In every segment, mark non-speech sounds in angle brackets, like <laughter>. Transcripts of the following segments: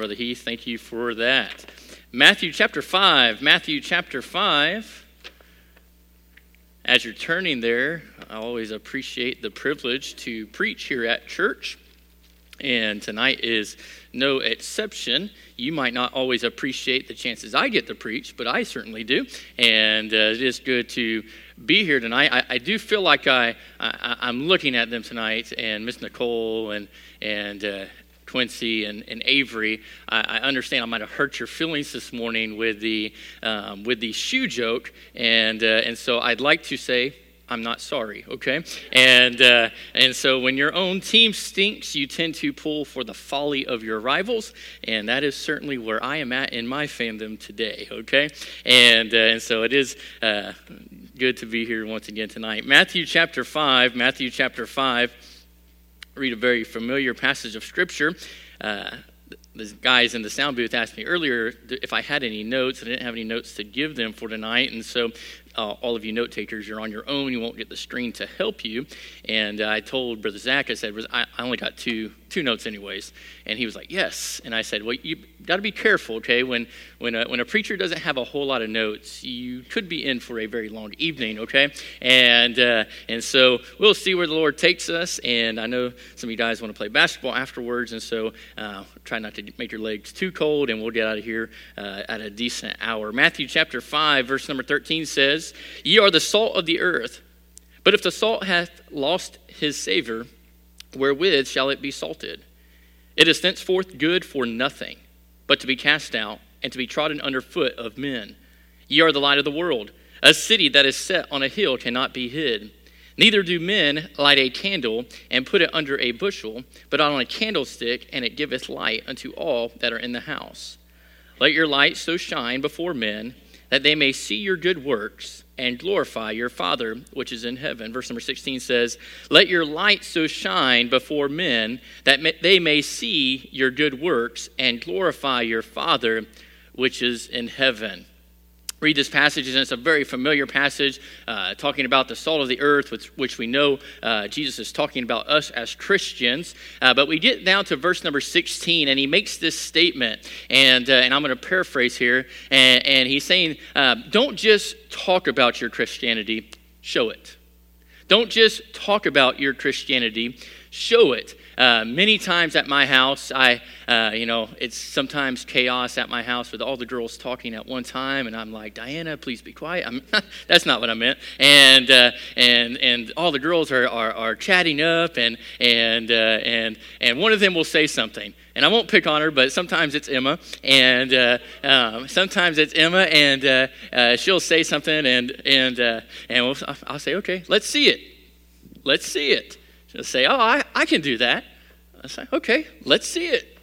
Brother Heath. Thank you for that. Matthew chapter 5. Matthew chapter 5. As you're turning there, I always appreciate the privilege to preach here at church. And tonight is no exception. You might not always appreciate the chances I get to preach, but I certainly do. And uh, it is good to be here tonight. I, I do feel like I, I, am looking at them tonight, and Miss Nicole and, and uh, Quincy and, and Avery. I, I, understand I might have hurt your feelings this morning with the, um, with the shoe joke, and, uh, and so I'd like to say, I'm not sorry, okay? And, uh, and so when your own team stinks, you tend to pull for the folly of your rivals, and that is certainly where I am at in my fandom today, okay? And, uh, and so it is uh, good to be here once again tonight. Matthew chapter 5, Matthew chapter 5, read a very familiar passage of Scripture. Uh, the guys in the sound booth asked me earlier if I had any notes. I didn't have any notes to give them for tonight, and so uh, all of you note takers, you're on your own. You won't get the screen to help you. And uh, I told Brother Zach, I said, I, I only got two two notes anyways. And he was like, yes. And I said, well, you got to be careful, okay? When when a, when a preacher doesn't have a whole lot of notes, you could be in for a very long evening, okay? And uh, and so we'll see where the Lord takes us. And I know some of you guys want to play basketball afterwards, and so uh, try not to make your legs too cold, and we'll get out of here uh, at a decent hour. Matthew chapter five, verse number thirteen says says, Ye are the salt of the earth. But if the salt hath lost his savor, wherewith shall it be salted? It is thenceforth good for nothing, but to be cast out and to be trodden under foot of men. Ye are the light of the world. A city that is set on a hill cannot be hid. Neither do men light a candle and put it under a bushel, but on a candlestick, and it giveth light unto all that are in the house. Let your light so shine before men that they may see your good works and glorify your Father which is in heaven. Verse number 16 says, Let your light so shine before men that they may see your good works and glorify your Father which is in heaven read this passage, and it's a very familiar passage uh, talking about the salt of the earth, which, which we know uh, Jesus is talking about us as Christians. Uh, but we get down to verse number 16, and he makes this statement, and, uh, and I'm going to paraphrase here, and, and he's saying, uh, Don't just talk about your Christianity, show it. Don't just talk about your Christianity, show it. Uh, many times at my house, I, uh, you know, it's sometimes chaos at my house with all the girls talking at one time, and I'm like, Diana, please be quiet. <laughs> that's not what I meant. And uh, and and all the girls are, are, are chatting up, and and uh, and and one of them will say something, and I won't pick on her, but sometimes it's Emma, and uh, um, sometimes it's Emma, and she'll say something, and and and we'll, I'll say, okay, let's see it, let's see it. She'll say, oh, I, I can do that. I say, okay, let's see it.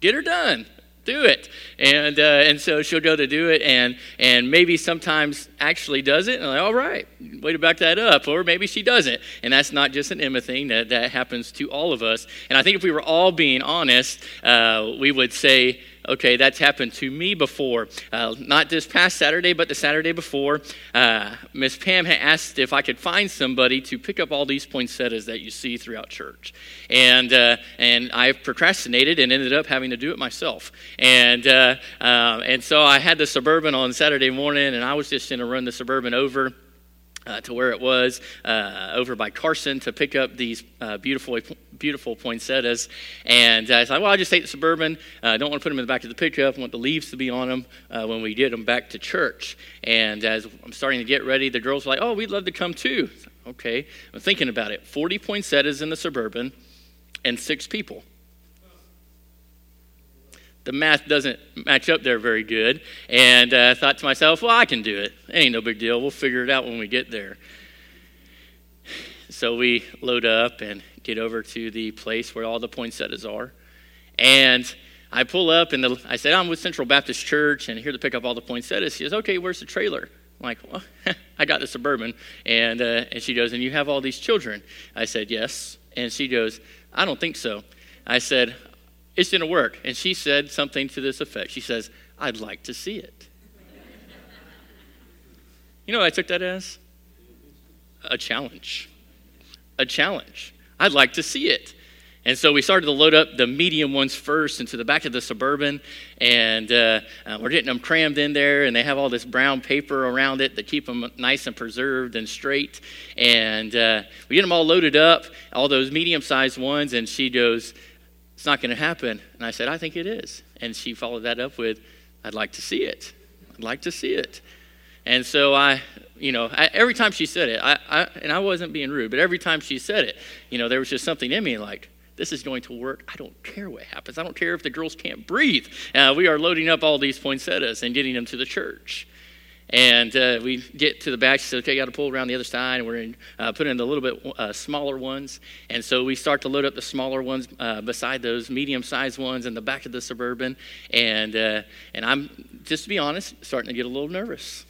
Get her done. Do it. And, uh, and so she'll go to do it and, and maybe sometimes actually does it. And like, all right, way to back that up. Or maybe she doesn't. And that's not just an Emma thing, that, that happens to all of us. And I think if we were all being honest, uh, we would say, Okay, that's happened to me before. Uh, not this past Saturday, but the Saturday before. Uh, Miss Pam had asked if I could find somebody to pick up all these poinsettias that you see throughout church. And, uh, and I procrastinated and ended up having to do it myself. And, uh, uh, and so I had the Suburban on Saturday morning, and I was just going to run the Suburban over uh, to where it was uh, over by Carson to pick up these uh, beautiful, beautiful poinsettias. And I said, well, I'll just take the Suburban. I don't want to put them in the back of the pickup. I want the leaves to be on them uh, when we get them back to church. And as I'm starting to get ready, the girls were like, oh, we'd love to come too. Okay, I'm thinking about it. 40 poinsettias in the Suburban and six people the math doesn't match up there very good. And uh, I thought to myself, well, I can do it. it. Ain't no big deal. We'll figure it out when we get there. So we load up and get over to the place where all the poinsettias are. And I pull up and the, I said, I'm with Central Baptist Church and here to pick up all the poinsettias. She says, okay, where's the trailer? I'm like, well, <laughs> I got the Suburban. And, uh, and she goes, and you have all these children? I said, yes. And she goes, I don't think so. I said, it's going to work. And she said something to this effect. She says, I'd like to see it. you know what I took that as? A challenge. A challenge. I'd like to see it. And so we started to load up the medium ones first into the back of the Suburban, and uh, uh, we're getting them crammed in there, and they have all this brown paper around it to keep them nice and preserved and straight. And uh, we get them all loaded up, all those medium sized ones, and she goes, It's not going to happen. And I said, I think it is. And she followed that up with, I'd like to see it. I'd like to see it. And so I, you know, I, every time she said it, I, I, and I wasn't being rude, but every time she said it, you know, there was just something in me like, this is going to work. I don't care what happens. I don't care if the girls can't breathe. Uh, we are loading up all these poinsettias and getting them to the church. And uh, we get to the back. She says, okay, you got to pull around the other side. And we're in, uh, putting in the little bit uh, smaller ones. And so we start to load up the smaller ones uh, beside those medium sized ones in the back of the Suburban. And, uh, and I'm, just to be honest, starting to get a little nervous.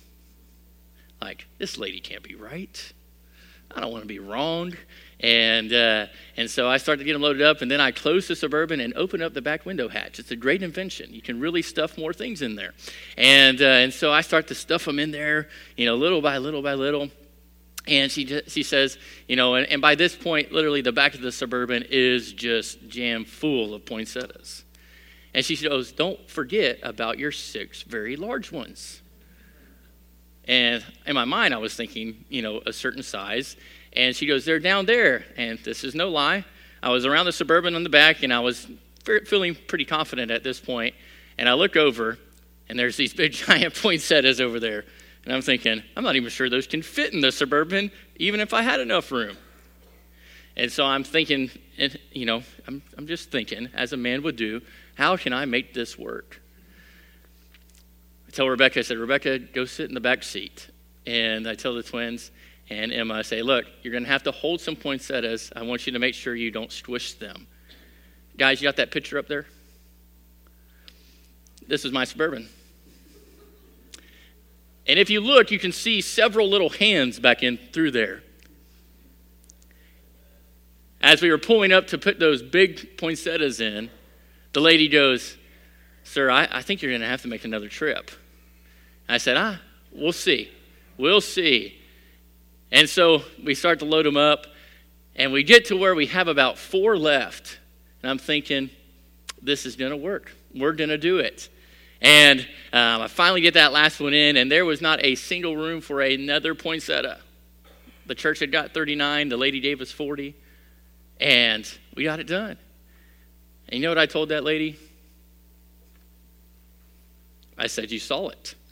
Like, this lady can't be right. I don't want to be wrong. And, uh, and so I started to get them loaded up, and then I closed the Suburban and opened up the back window hatch. It's a great invention. You can really stuff more things in there. And, uh, and so I start to stuff them in there, you know, little by little by little. And she, she says, you know, and, and by this point, literally the back of the Suburban is just jam full of poinsettias. And she goes, don't forget about your six very large ones. And in my mind, I was thinking, you know, a certain size. And she goes, They're down there. And this is no lie. I was around the suburban on the back, and I was feeling pretty confident at this point. And I look over, and there's these <laughs> big giant poinsettias over there. And I'm thinking, I'm not even sure those can fit in the suburban, even if I had enough room. And so I'm thinking, you know, I'm, I'm just thinking, as a man would do, how can I make this work? I tell Rebecca, I said, Rebecca, go sit in the back seat. And I tell the twins, and Emma I say, Look, you're going to have to hold some poinsettias. I want you to make sure you don't squish them. Guys, you got that picture up there? This is my Suburban. And if you look, you can see several little hands back in through there. As we were pulling up to put those big poinsettias in, the lady goes, Sir, I, I think you're going to have to make another trip. I said, Ah, we'll see. We'll see. And so we start to load them up, and we get to where we have about four left. And I'm thinking, this is going to work. We're going to do it. And um, I finally get that last one in, and there was not a single room for another poinsettia. The church had got 39, the lady gave us 40, and we got it done. And you know what I told that lady? I said, You saw it. <laughs>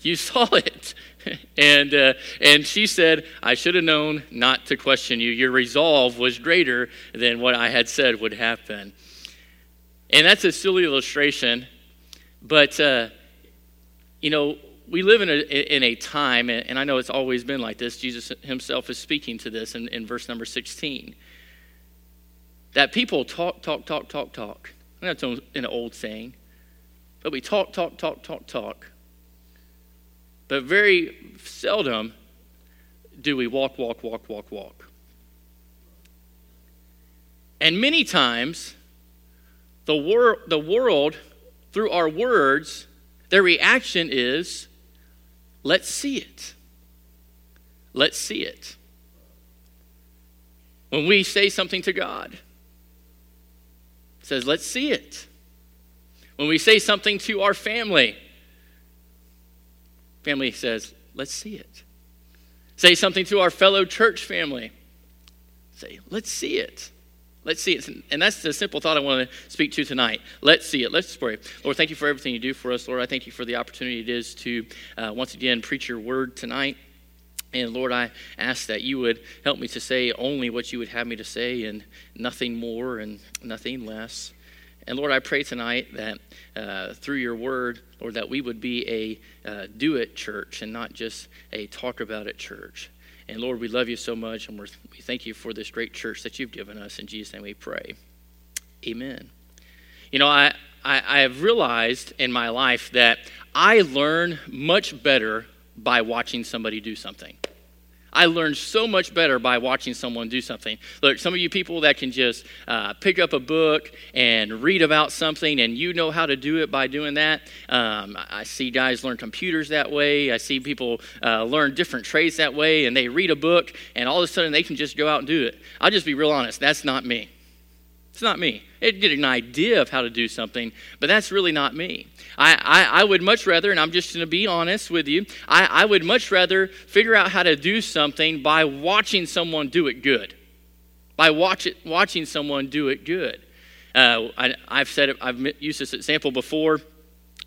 You saw it. <laughs> and, uh, and she said, I should have known not to question you. Your resolve was greater than what I had said would happen. And that's a silly illustration, but, uh, you know, we live in a, in a time, and I know it's always been like this. Jesus himself is speaking to this in, in verse number 16. That people talk, talk, talk, talk, talk. That's an old saying. But we talk, talk, talk, talk, talk but very seldom do we walk, walk, walk, walk, walk. And many times, the, wor- the world, through our words, their reaction is, let's see it. Let's see it. When we say something to God, says, let's see it. When we say something to our family, family says, let's see it. Say something to our fellow church family. Say, let's see it. Let's see it. And that's the simple thought I want to speak to tonight. Let's see it. Let's pray. Lord, thank you for everything you do for us. Lord, I thank you for the opportunity it is to uh, once again preach your word tonight. And Lord, I ask that you would help me to say only what you would have me to say and nothing more and nothing less. And Lord, I pray tonight that uh, through your word, Lord, that we would be a uh, do it church and not just a talk about it church. And Lord, we love you so much, and we thank you for this great church that you've given us. In Jesus' name we pray. Amen. You know, I, I, I have realized in my life that I learn much better by watching somebody do something. I learned so much better by watching someone do something. Look, some of you people that can just uh, pick up a book and read about something and you know how to do it by doing that. Um, I see guys learn computers that way. I see people uh, learn different trades that way and they read a book and all of a sudden they can just go out and do it. I'll just be real honest, that's not me. It's not me. It get an idea of how to do something, but that's really not me. I, I, I would much rather, and I'm just going to be honest with you, I, I would much rather figure out how to do something by watching someone do it good. By watch it, watching someone do it good. Uh, I, I've said it, I've used this example before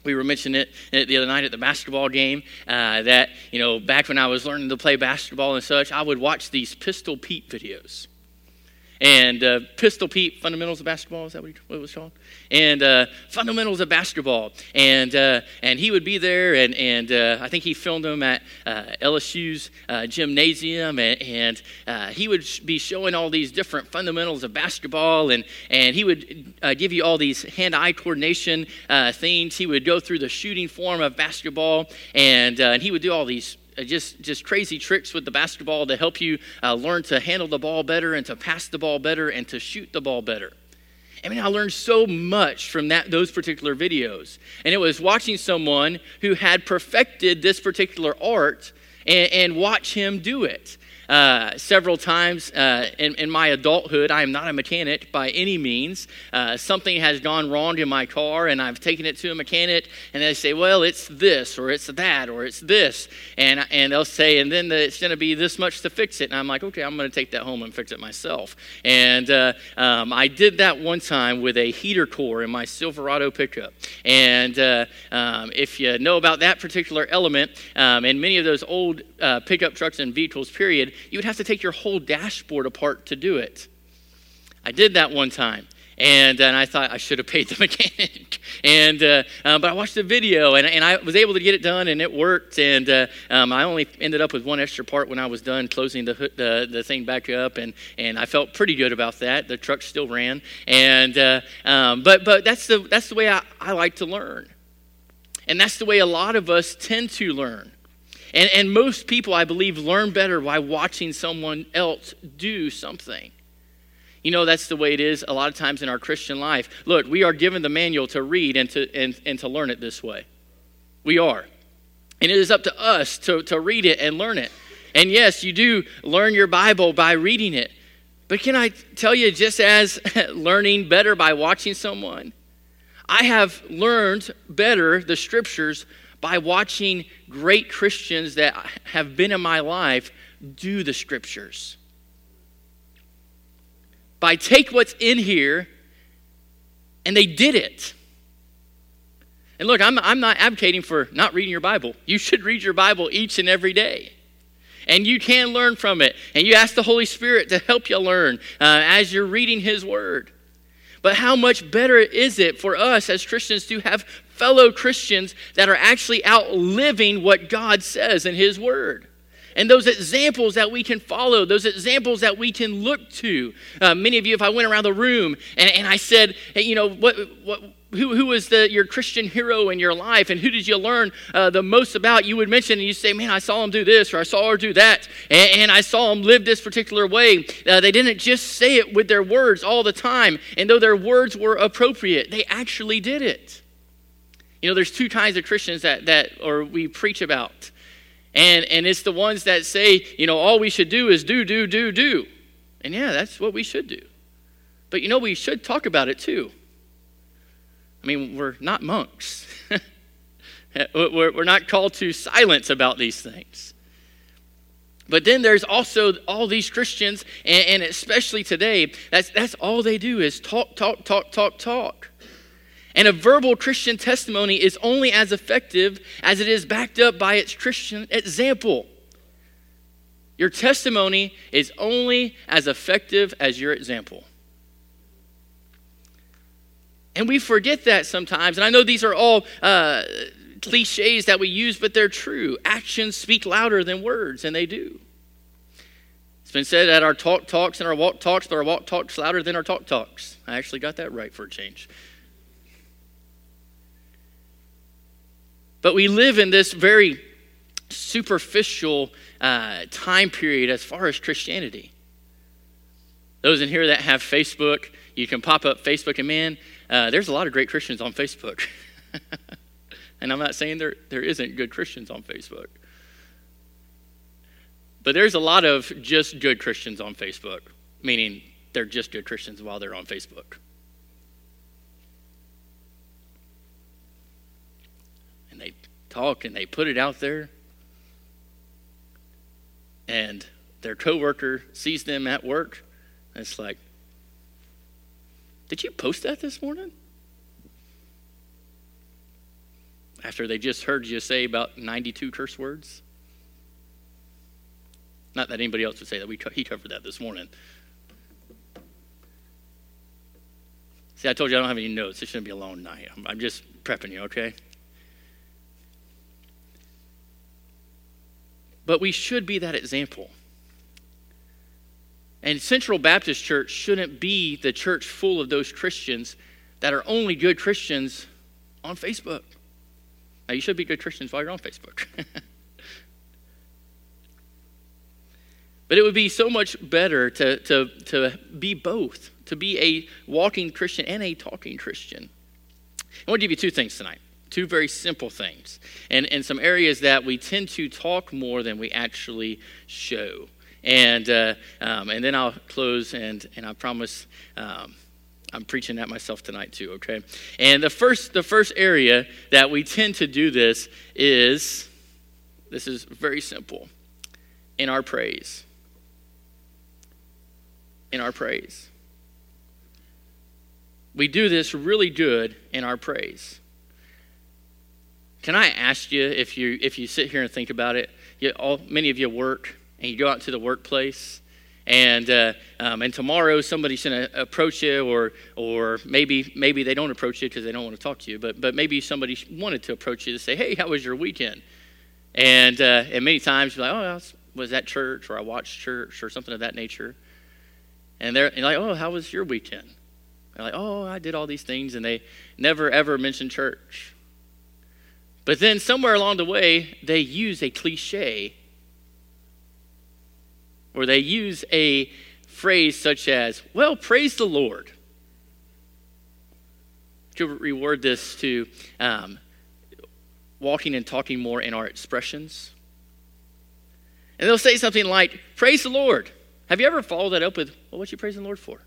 we were mentioning it the other night at the basketball game uh, that you know back when i was learning to play basketball and such i would watch these pistol pete videos and uh, Pistol Pete, Fundamentals of Basketball, is that what it was called? And uh, Fundamentals of Basketball. And, uh, and he would be there, and, and uh, I think he filmed them at uh, LSU's uh, gymnasium, and, and he would be showing all these different fundamentals of basketball, and, and he would give you all these hand eye coordination things. He would go through the shooting form of basketball, and, and he would do all these just just crazy tricks with the basketball to help you uh, learn to handle the ball better and to pass the ball better and to shoot the ball better. I mean, I learned so much from that those particular videos, and it was watching someone who had perfected this particular art and, and watch him do it. Uh, several times uh, in, in, my adulthood. I am not a mechanic by any means. Uh, something has gone wrong in my car, and I've taken it to a mechanic, and they say, Well, it's this, or it's that, or it's this. And, and they'll say, And then the, it's going to be this much to fix it. And I'm like, Okay, I'm going to take that home and fix it myself. And uh, um, I did that one time with a heater core in my Silverado pickup. And uh, um, if you know about that particular element, um, and many of those old uh, pickup trucks and vehicles, period, you would have to take your whole dashboard apart to do it. I did that one time. And, and I thought I should have paid <laughs> the mechanic. and, uh, uh, but I watched the video and, and I was able to get it done and it worked. And uh, um, I only ended up with one extra part when I was done closing the, the, the thing back up. And, and I felt pretty good about that. The truck still ran. And, uh, um, but but that's, the, that's the way I, I like to learn. And that's the way a lot of us tend to learn. And, and most people, I believe, learn better by watching someone else do something. You know, that's the way it is a lot of times in our Christian life. Look, we are given the manual to read and to, and, and to learn it this way. We are. And it is up to us to, to read it and learn it. And yes, you do learn your Bible by reading it. But can I tell you, just as <laughs> learning better by watching someone, I have learned better the scriptures by watching great Christians that have been in my life do the scriptures. By take what's in here, and they did it. And look, I'm, I'm not advocating for not reading your Bible. You should read your Bible each and every day. And you can learn from it. And you ask the Holy Spirit to help you learn uh, as you're reading His Word. But how much better is it for us as Christians to have fellow Christians that are actually out living what God says in His Word. And those examples that we can follow, those examples that we can look to. Uh, many of you, if I went around the room and, and I said, hey, you know, what, what, who, who was the, your Christian hero in your life and who did you learn uh, the most about, you would mention and you say, man, I saw him do this or I saw her do that and, and I saw him live this particular way. Uh, they didn't just say it with their words all the time. And though their words were appropriate, they actually did it. You know, there's two kinds of Christians that, that or we preach about. And, and it's the ones that say, you know, all we should do is do, do, do, do. And yeah, that's what we should do. But you know, we should talk about it too. I mean, we're not monks. <laughs> we're, we're not called to silence about these things. But then there's also all these Christians, and, and especially today, that's, that's all they do is talk, talk, talk, talk, talk. And a verbal Christian testimony is only as effective as it is backed up by its Christian example. Your testimony is only as effective as your example. And we forget that sometimes. And I know these are all uh, cliches that we use, but they're true. Actions speak louder than words, and they do. It's been said that our talk talks and our walk talks, but our walk talks louder than our talk talks. I actually got that right for a change. But we live in this very superficial uh, time period as far as Christianity. Those in here that have Facebook, you can pop up Facebook, and man, uh, there's a lot of great Christians on Facebook. <laughs> and I'm not saying there, there isn't good Christians on Facebook. But there's a lot of just good Christians on Facebook, meaning they're just good Christians while they're on Facebook. And they talk and they put it out there. And their coworker sees them at work and it's like, Did you post that this morning? After they just heard you say about 92 curse words? Not that anybody else would say that. We, he covered that this morning. See, I told you I don't have any notes. It shouldn't be a long night. I'm just prepping you, okay? But we should be that example. And Central Baptist Church shouldn't be the church full of those Christians that are only good Christians on Facebook. Now, you should be good Christians while you're on Facebook. <laughs> But it would be so much better to, to, to be both, to be a walking Christian and a talking Christian. I want to give you two things tonight, two very simple things, and, and some areas that we tend to talk more than we actually show. And, uh, um, and then I'll close, and, and I promise um, I'm preaching at myself tonight too, okay? And the first, the first area that we tend to do this is this is very simple in our praise in our praise. We do this really good in our praise. Can I ask you if you if you sit here and think about it? You, all, many of you work and you go out to the workplace, and uh, um, and tomorrow somebody's going to approach you, or or maybe maybe they don't approach you because they don't want to talk to you, but but maybe somebody wanted to approach you to say, hey, how was your weekend? And uh, and many times you're like, oh, I was, was at church, or I watched church, or something of that nature. And they're and like, oh, how was your weekend? They're like, oh, I did all these things, and they never ever mention church. But then somewhere along the way, they use a cliche or they use a phrase such as, well, praise the Lord. To reward this to um, walking and talking more in our expressions. And they'll say something like, praise the Lord. Have you ever followed that up with, well, what you praising the Lord for?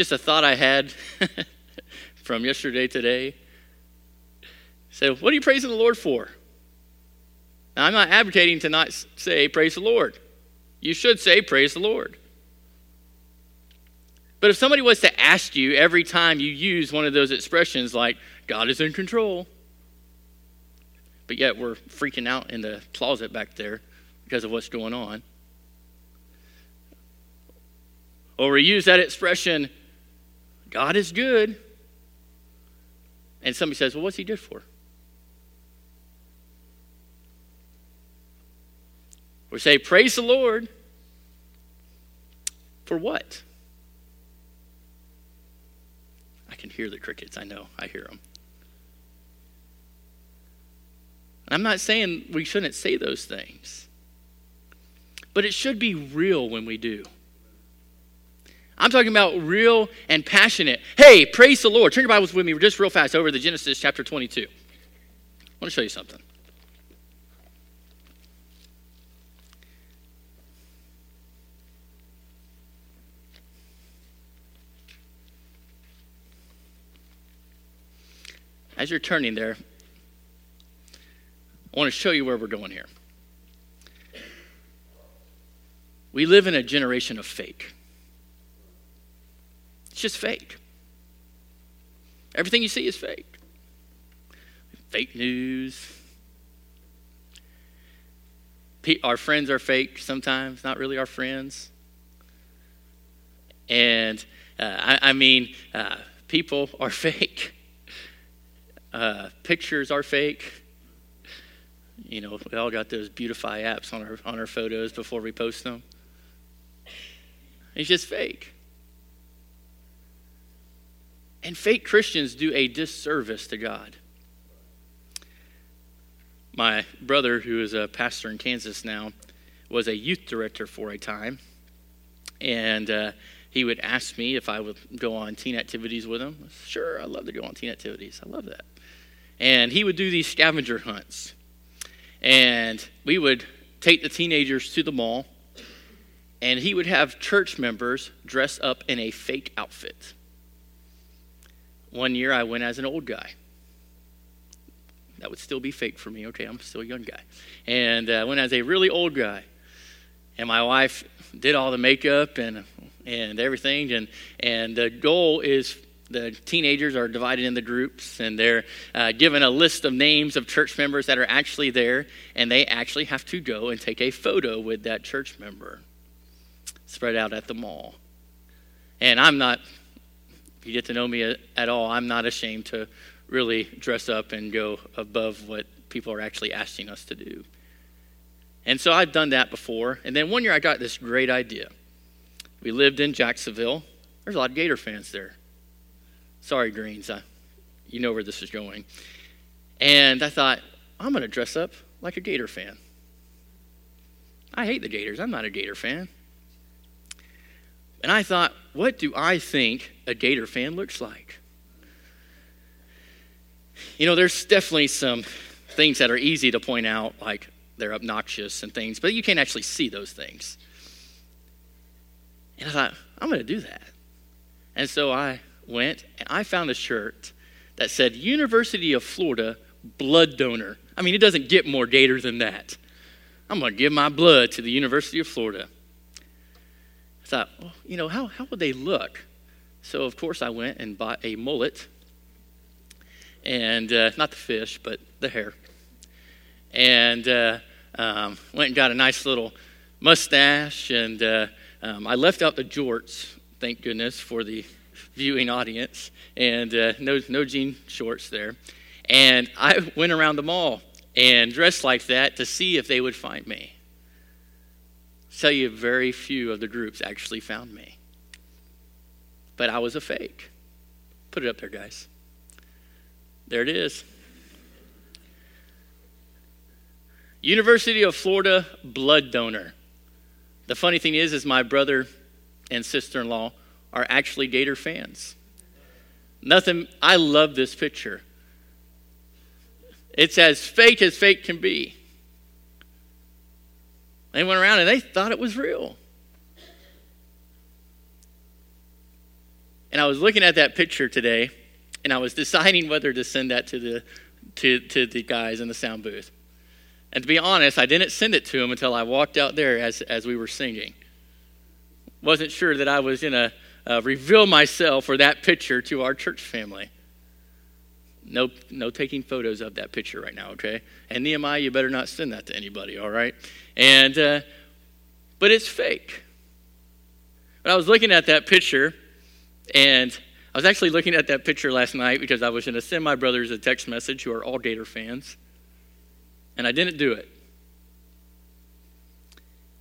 Just a thought I had <laughs> from yesterday, today. So, what are you praising the Lord for? Now, I'm not advocating to not say praise the Lord. You should say praise the Lord. But if somebody was to ask you every time you use one of those expressions like, God is in control, but yet we're freaking out in the closet back there because of what's going on. Or we use that expression, God is good. And somebody says, Well, what's he good for? We say, Praise the Lord. For what? I can hear the crickets. I know. I hear them. I'm not saying we shouldn't say those things, but it should be real when we do. I'm talking about real and passionate. Hey, praise the Lord. Turn your Bibles with me just real fast over to Genesis chapter 22. I want to show you something. As you're turning there, I want to show you where we're going here. We live in a generation of fake. It's just fake. Everything you see is fake. Fake news. Our friends are fake sometimes, not really our friends. And uh, I, I, mean, uh, people are <laughs> fake. Uh, pictures are fake. You know, we all got those beautify apps on our on our photos before we post them. It's just fake. And fake Christians do a disservice to God. My brother, who is a pastor in Kansas now, was a youth director for a time. And uh, he would ask me if I would go on teen activities with him. Sure, I love to go on teen activities. I love that. And he would do these scavenger hunts. And we would take the teenagers to the mall, and he would have church members dress up in a fake outfit. One year I went as an old guy. That would still be fake for me. Okay, I'm still a young guy. And I uh, went as a really old guy. And my wife did all the makeup and, and everything. And, and the goal is the teenagers are divided into groups and they're uh, given a list of names of church members that are actually there and they actually have to go and take a photo with that church member spread out at the mall and i'm not if you get to know me uh, at all i'm not ashamed to really dress up and go above what people are actually asking us to do and so i've done that before and then one year i got this great idea we lived in jacksonville there's a lot of gator fans there Sorry, Greens. I, you know where this is going. And I thought, I'm going to dress up like a Gator fan. I hate the Gators. I'm not a Gator fan. And I thought, what do I think a Gator fan looks like? You know, there's definitely some things that are easy to point out, like they're obnoxious and things, but you can't actually see those things. And I thought, I'm going to do that. And so I went and I found a shirt that said University of Florida blood donor. I mean, it doesn't get more gator than that. I'm going to give my blood to the University of Florida. Thought, well, you know, how, how would they look? So, of course, I went and bought a mullet. And uh, not the fish, but the hair. And uh, um, went and got a nice little mustache. And uh, um, I left out the jorts, thank goodness, for the viewing audience, and uh, no, no jean shorts there. And I went around the mall and dressed like that to see if they would find me. Tell you, very few of the groups actually found me. But I was a fake. Put it up there, guys. There it is. University of Florida blood donor. The funny thing is, is my brother and sister-in-law are actually Gator fans. Nothing, I love this picture. It's as fake as fake can be. They went around and they thought it was real. And I was looking at that picture today, and I was deciding whether to send that to the, to, to the guys in the sound booth. And to be honest, I didn't send it to them until I walked out there as, as we were singing. Wasn't sure that I was going to uh, reveal myself or that picture to our church family. No, no taking photos of that picture right now, okay? And Nehemiah, you better not send that to anybody, all right? And, uh, but it's fake. But I was looking at that picture, and I was actually looking at that picture last night because I was going to send my brothers a text message who are all Gator fans, and I didn't do it.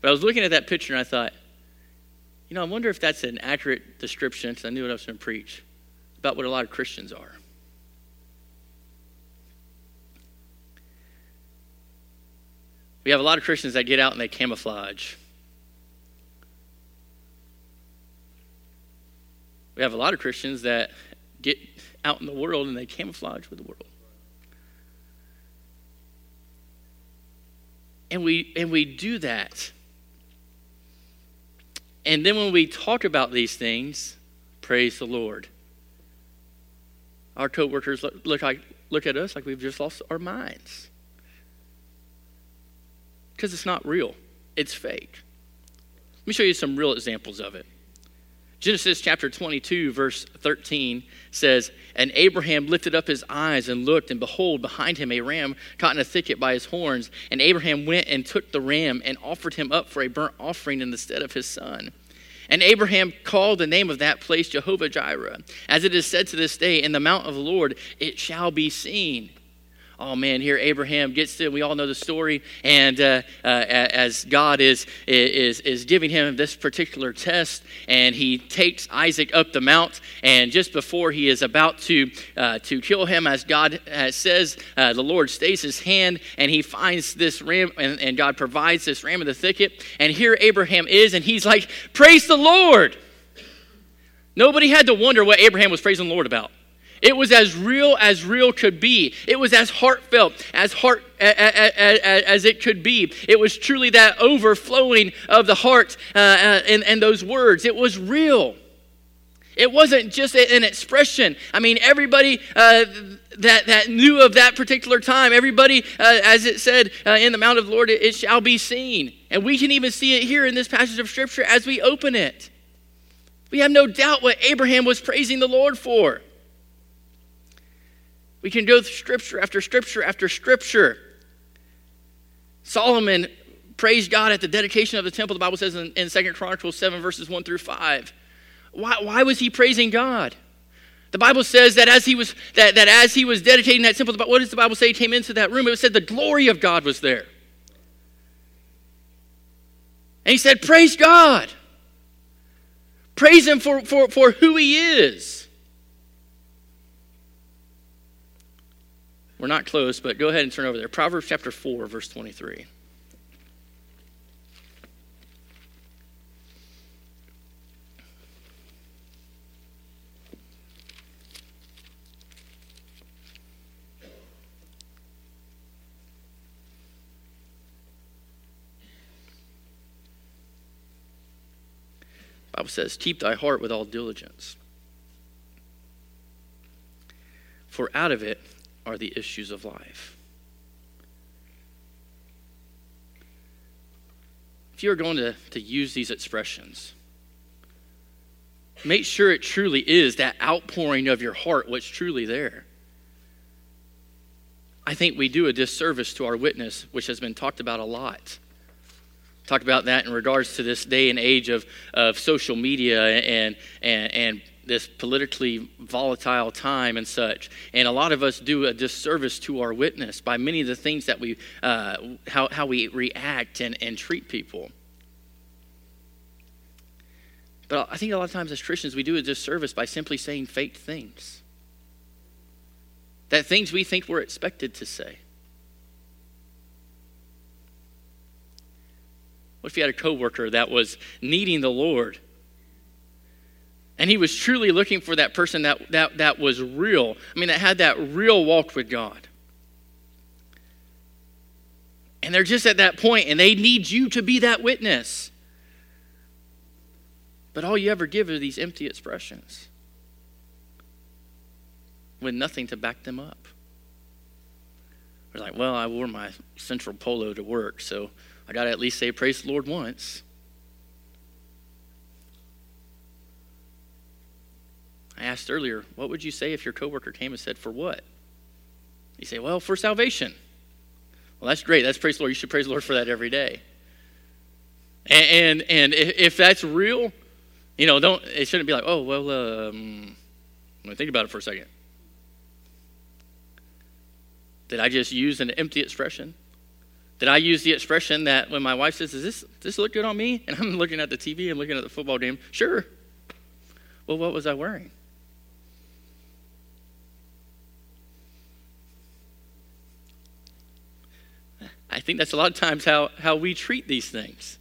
But I was looking at that picture and I thought, you know, I wonder if that's an accurate description, because I knew what I was going to preach, about what a lot of Christians are. We have a lot of Christians that get out and they camouflage. We have a lot of Christians that get out in the world and they camouflage with the world. And we and we do that and then when we talk about these things, praise the Lord. Our coworkers look, look, like, look at us like we've just lost our minds. Because it's not real, it's fake. Let me show you some real examples of it. Genesis chapter 22, verse 13 says, And Abraham lifted up his eyes and looked, and behold, behind him a ram caught in a thicket by his horns. And Abraham went and took the ram and offered him up for a burnt offering in the stead of his son. And Abraham called the name of that place Jehovah Jireh. As it is said to this day, In the mount of the Lord it shall be seen. Oh man, here Abraham gets to, we all know the story, and uh, uh, as God is, is, is giving him this particular test, and he takes Isaac up the mount, and just before he is about to, uh, to kill him, as God uh, says, uh, the Lord stays his hand, and he finds this ram, and, and God provides this ram in the thicket, and here Abraham is, and he's like, praise the Lord. Nobody had to wonder what Abraham was praising the Lord about. It was as real as real could be. It was as heartfelt as heart as it could be. It was truly that overflowing of the heart uh, uh, and, and those words. It was real. It wasn't just an expression. I mean, everybody uh, that, that knew of that particular time, everybody, uh, as it said uh, in the Mount of the Lord, it, it shall be seen. And we can even see it here in this passage of Scripture as we open it. We have no doubt what Abraham was praising the Lord for. We can go scripture after scripture after scripture. Solomon praised God at the dedication of the temple, the Bible says in, in 2 Chronicles 7, verses 1 through 5. Why, why was he praising God? The Bible says that as he was that, that as he was dedicating that temple, what does the Bible say? He came into that room. It said the glory of God was there. And he said, Praise God. Praise him for, for, for who he is. We're not close, but go ahead and turn over there. Proverbs chapter 4, verse 23. Bible says, Keep thy heart with all diligence. For out of it are the issues of life. If you're going to, to use these expressions, make sure it truly is that outpouring of your heart, what's truly there. I think we do a disservice to our witness, which has been talked about a lot. Talk about that in regards to this day and age of, of social media and, and, and this politically volatile time and such. And a lot of us do a disservice to our witness by many of the things that we, uh, how, how we react and, and treat people. But I think a lot of times as Christians, we do a disservice by simply saying fake things. That things we think we're expected to say. What if you had a coworker that was needing the Lord? And he was truly looking for that person that, that, that was real. I mean, that had that real walk with God. And they're just at that point, and they need you to be that witness. But all you ever give are these empty expressions with nothing to back them up. We're like, well, I wore my central polo to work, so I got to at least say praise the Lord once. I asked earlier, what would you say if your coworker came and said, For what? You say, Well, for salvation. Well, that's great. That's praise the Lord. You should praise the Lord for that every day. And, and, and if that's real, you know, don't, it shouldn't be like, oh, well, um, let me think about it for a second. Did I just use an empty expression? Did I use the expression that when my wife says, Does this, this look good on me? And I'm looking at the TV and looking at the football game, sure. Well, what was I wearing? Think that's a lot of times how, how we treat these things.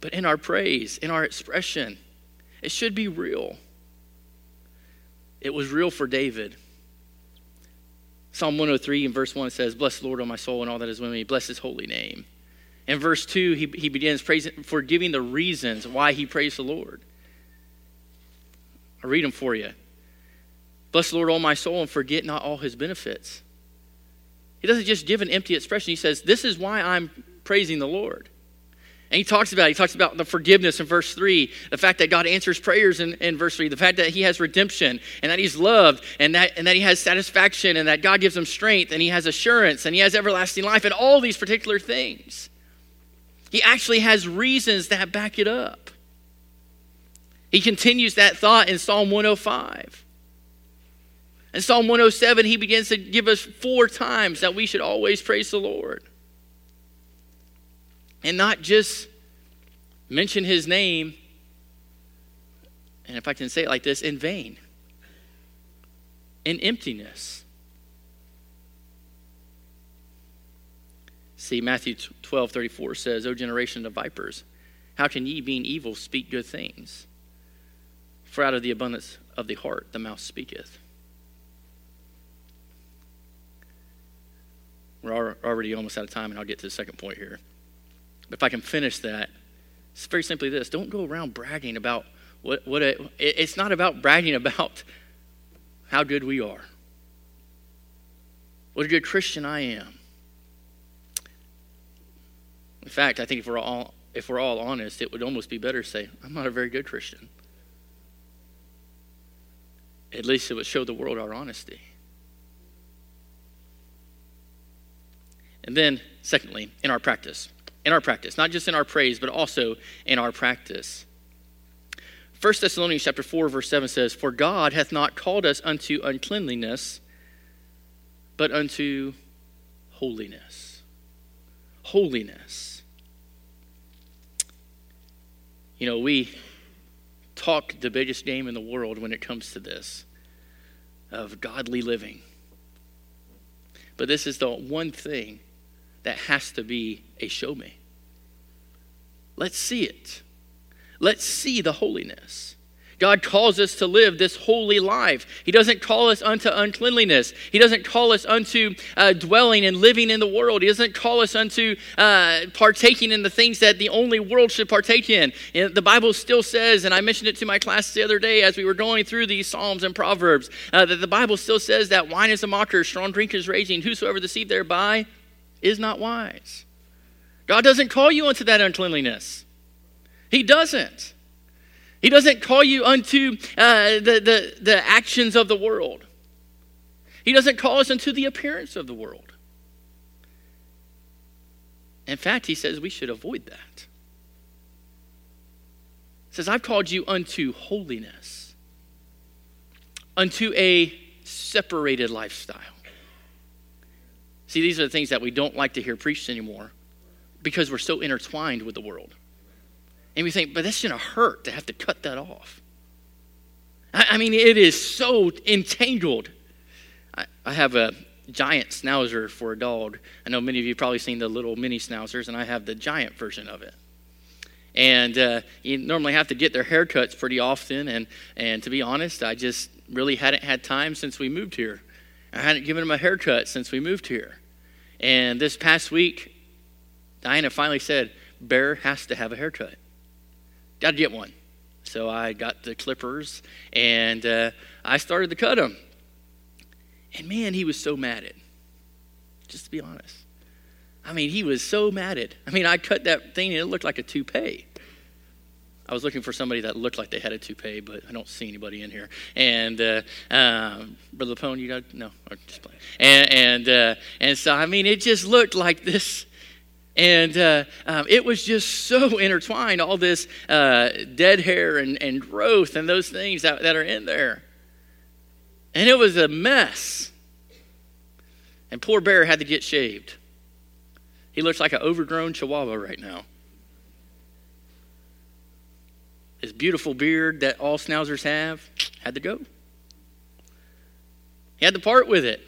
But in our praise, in our expression, it should be real. It was real for David. Psalm 103 in verse 1 says, Bless the Lord, O my soul, and all that is within me. Bless his holy name. In verse 2, he, he begins praising for giving the reasons why he praised the Lord. I'll read them for you. Bless the Lord, O my soul, and forget not all his benefits he doesn't just give an empty expression. He says, This is why I'm praising the Lord. And he talks about he talks about the forgiveness in verse 3, the fact that God answers prayers in, in verse 3, the fact that he has redemption and that he's loved and that, and that he has satisfaction and that God gives him strength and he has assurance and he has everlasting life and all these particular things. He actually has reasons that back it up. He continues that thought in Psalm 105. In Psalm 107, he begins to give us four times that we should always praise the Lord. And not just mention his name, and if I can say it like this, in vain, in emptiness. See, Matthew 12 34 says, O generation of vipers, how can ye, being evil, speak good things? For out of the abundance of the heart the mouth speaketh. We're already almost out of time, and I'll get to the second point here. But if I can finish that, it's very simply this don't go around bragging about what, what it's not about bragging about how good we are, what a good Christian I am. In fact, I think if we're all, if we're all honest, it would almost be better to say, I'm not a very good Christian. At least it would show the world our honesty. And then, secondly, in our practice. In our practice, not just in our praise, but also in our practice. 1 Thessalonians chapter 4, verse 7 says, For God hath not called us unto uncleanliness, but unto holiness. Holiness. You know, we talk the biggest game in the world when it comes to this of godly living. But this is the one thing that has to be a show me. Let's see it. Let's see the holiness. God calls us to live this holy life. He doesn't call us unto uncleanliness. He doesn't call us unto uh, dwelling and living in the world. He doesn't call us unto uh, partaking in the things that the only world should partake in. And the Bible still says, and I mentioned it to my class the other day as we were going through these Psalms and Proverbs, uh, that the Bible still says that wine is a mocker, strong drink is raging, whosoever deceived thereby is not wise. God doesn't call you unto that uncleanliness. He doesn't. He doesn't call you unto uh, the, the, the actions of the world. He doesn't call us unto the appearance of the world. In fact, he says we should avoid that. He says, I've called you unto holiness, unto a separated lifestyle. See, these are the things that we don't like to hear preached anymore because we're so intertwined with the world. And we think, but that's going to hurt to have to cut that off. I, I mean, it is so entangled. I, I, have a giant schnauzer for a dog. I know many of you've probably seen the little mini schnauzers, and I have the giant version of it. And uh, you normally have to get their haircuts pretty often. And, and to be honest, I just really hadn't had time since we moved here. I hadn't given him a haircut since we moved here. And this past week, Diana finally said, Bear has to have a haircut. Got to get one. So I got the clippers and uh, I started to cut him. And man, he was so mad at. Just to be honest. I mean, he was so mad at. I mean, I cut that thing and it looked like a toupee. I was looking for somebody that looked like they had a toupee, but I don't see anybody in here. And uh, um, Brother Lapone, you got no, just playing. And and uh, and so I mean, it just looked like this, and uh, um, it was just so <laughs> intertwined. All this uh, dead hair and, and growth and those things that, that are in there, and it was a mess. And poor Bear had to get shaved. He looks like an overgrown Chihuahua right now. His beautiful beard that all schnauzers have, had to go. He had to part with it.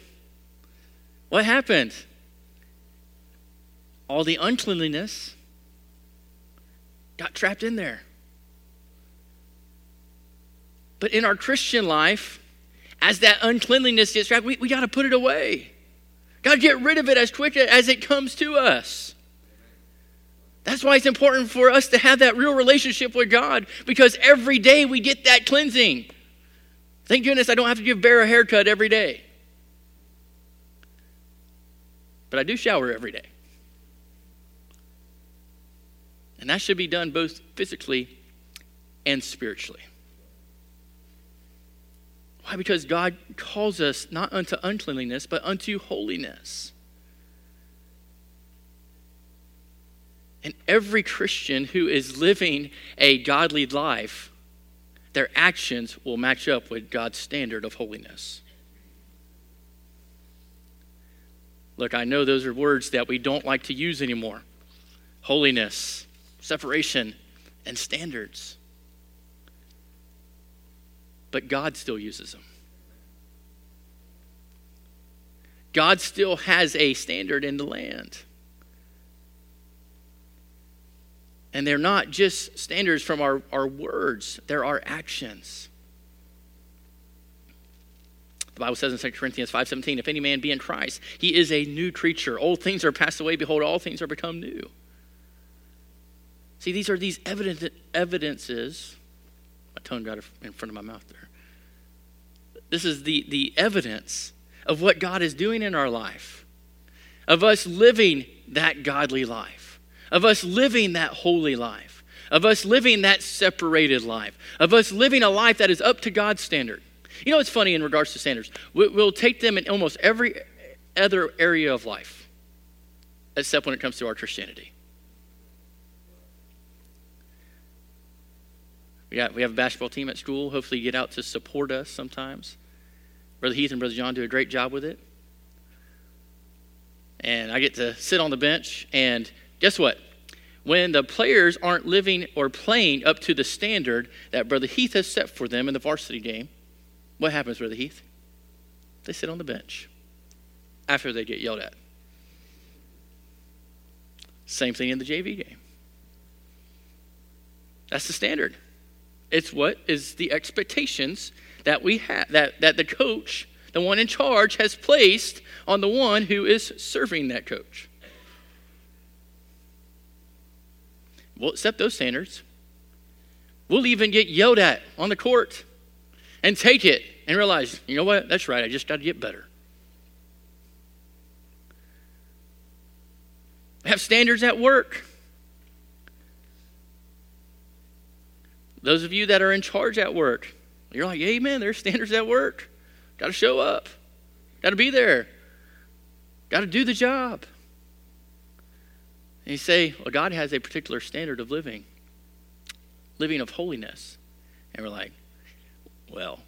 What happened? All the uncleanliness got trapped in there. But in our Christian life, as that uncleanliness gets trapped, we, we got to put it away. Got to get rid of it as quick as it comes to us. That's why it's important for us to have that real relationship with God because every day we get that cleansing. Thank goodness I don't have to give Bear a haircut every day. But I do shower every day. And that should be done both physically and spiritually. Why? Because God calls us not unto uncleanliness, but unto holiness. And every Christian who is living a godly life, their actions will match up with God's standard of holiness. Look, I know those are words that we don't like to use anymore holiness, separation, and standards. But God still uses them. God still has a standard in the land. And they're not just standards from our, our words, they're our actions. The Bible says in 2 Corinthians 5:17, if any man be in Christ, he is a new creature. Old things are passed away, behold, all things are become new. See, these are these evident, evidences. My tongue got in front of my mouth there. This is the, the evidence of what God is doing in our life, of us living that godly life, of us living that holy life, of us living that separated life, of us living a life that is up to God's standard. You know what's funny in regards to standards? We'll take them in almost every other area of life, except when it comes to our Christianity. We, we have a basketball team at school. Hopefully, you get out to support us sometimes. Brother Heath and Brother John do a great job with it. And I get to sit on the bench, and guess what? When the players aren't living or playing up to the standard that Brother Heath has set for them in the varsity game, what happens, Brother Heath? They sit on the bench after they get yelled at. Same thing in the JV game. That's the standard. It's what is the expectations that we have that, that the coach, the one in charge, has placed on the one who is serving that coach. We'll accept those standards. We'll even get yelled at on the court and take it and realize, you know what? That's right. I just got to get better. Have standards at work. Those of you that are in charge at work, you're like, hey, man, there's standards at work. Got to show up, got to be there, got to do the job. And you say, well, God has a particular standard of living, living of holiness. And we're like, well,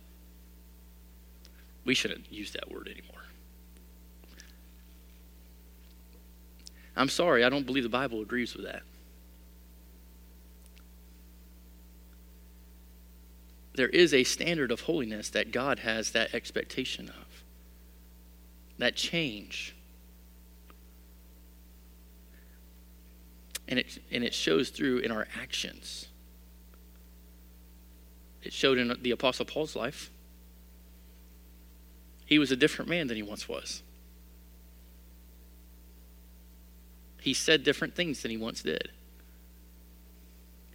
we shouldn't use that word anymore. I'm sorry, I don't believe the Bible agrees with that. there is a standard of holiness that God has that expectation of, that change. And it, and it shows through in our actions. It showed in the Apostle Paul's life. He was a different man than he once was. He said different things than he once did.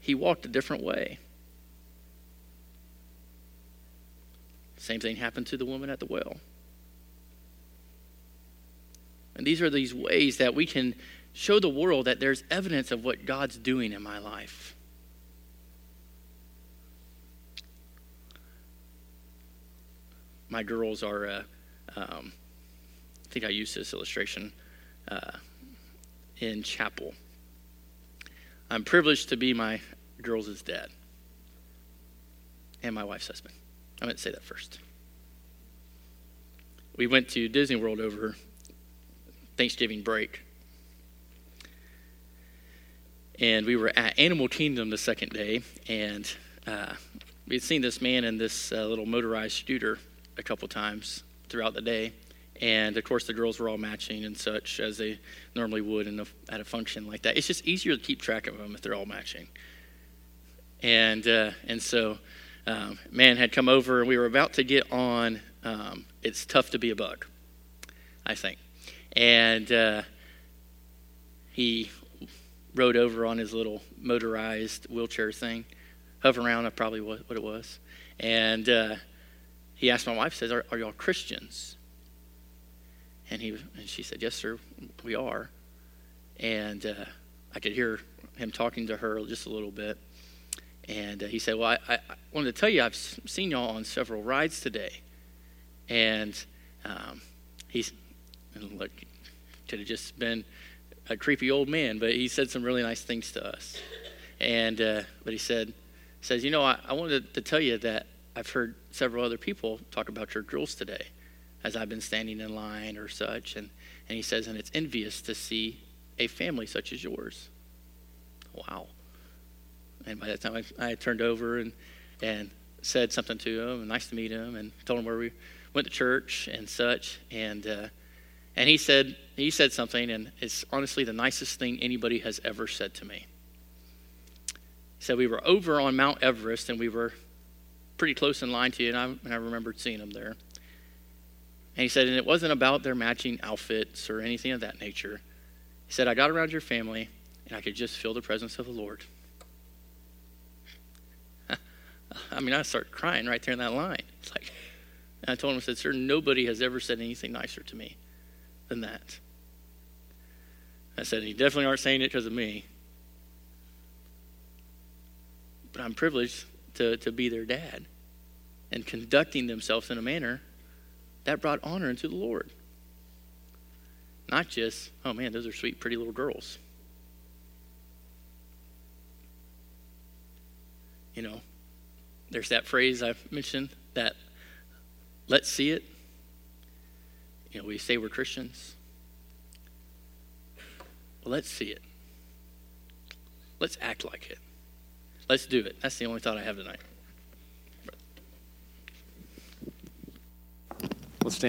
He walked a different way. Same thing happened to the woman at the well. And these are these ways that we can show the world that there's evidence of what God's doing in my life. My girls are, uh, um, I think I used this illustration uh, in chapel. I'm privileged to be my girls' dad and my wife's husband. I meant to say that first. We went to Disney World over Thanksgiving break. And we were at Animal Kingdom the second day, and uh, we had seen this man in this uh, little motorized scooter a couple times throughout the day. And of course, the girls were all matching and such as they normally would in a, at a function like that. It's just easier to keep track of them if they're all matching. And, uh, and so um, man had come over and we were about to get on um, It's Tough to Be a Bug, I think. And uh, he rode over on his little motorized wheelchair thing, Hoveround, I probably what, what it was. And uh, he asked my wife, says, are, are y'all Christians? And, he, and she said, yes, sir, we are. And uh, I could hear him talking to her just a little bit. And uh, he said, Well, I, I, wanted to tell you, I've seen y'all on several rides today. And um, he's, look, could have just been a creepy old man, but he said some really nice things to us. And, uh, but he said, says, You know, I, I wanted to tell you that I've heard several other people talk about your drills today. as I've been standing in line or such. And, and he says, and it's envious to see a family such as yours. Wow. And by that time, I, I turned over and, and said something to him, and nice to meet him, and told him where we went to church and such. And, uh, and he said, he said something, and it's honestly the nicest thing anybody has ever said to me. He said, We were over on Mount Everest, and we were pretty close in line to you, and I, and I remembered seeing him there. And he said, and it wasn't about their matching outfits or anything of that nature. He said, I got around your family, and I could just feel the presence of the Lord. <laughs> I mean, I started crying right there in that line. It's like, and I told him, I said, Sir, nobody has ever said anything nicer to me than that. I said, You definitely aren't saying it because of me. But I'm privileged to, to be their dad and conducting themselves in a manner that brought honor into the Lord. Not just, oh man, those are sweet, pretty little girls. You know, there's that phrase I've mentioned that let's see it. You know, we say we're Christians. Well, let's see it. Let's act like it. Let's do it. That's the only thought I have tonight. Let's stand.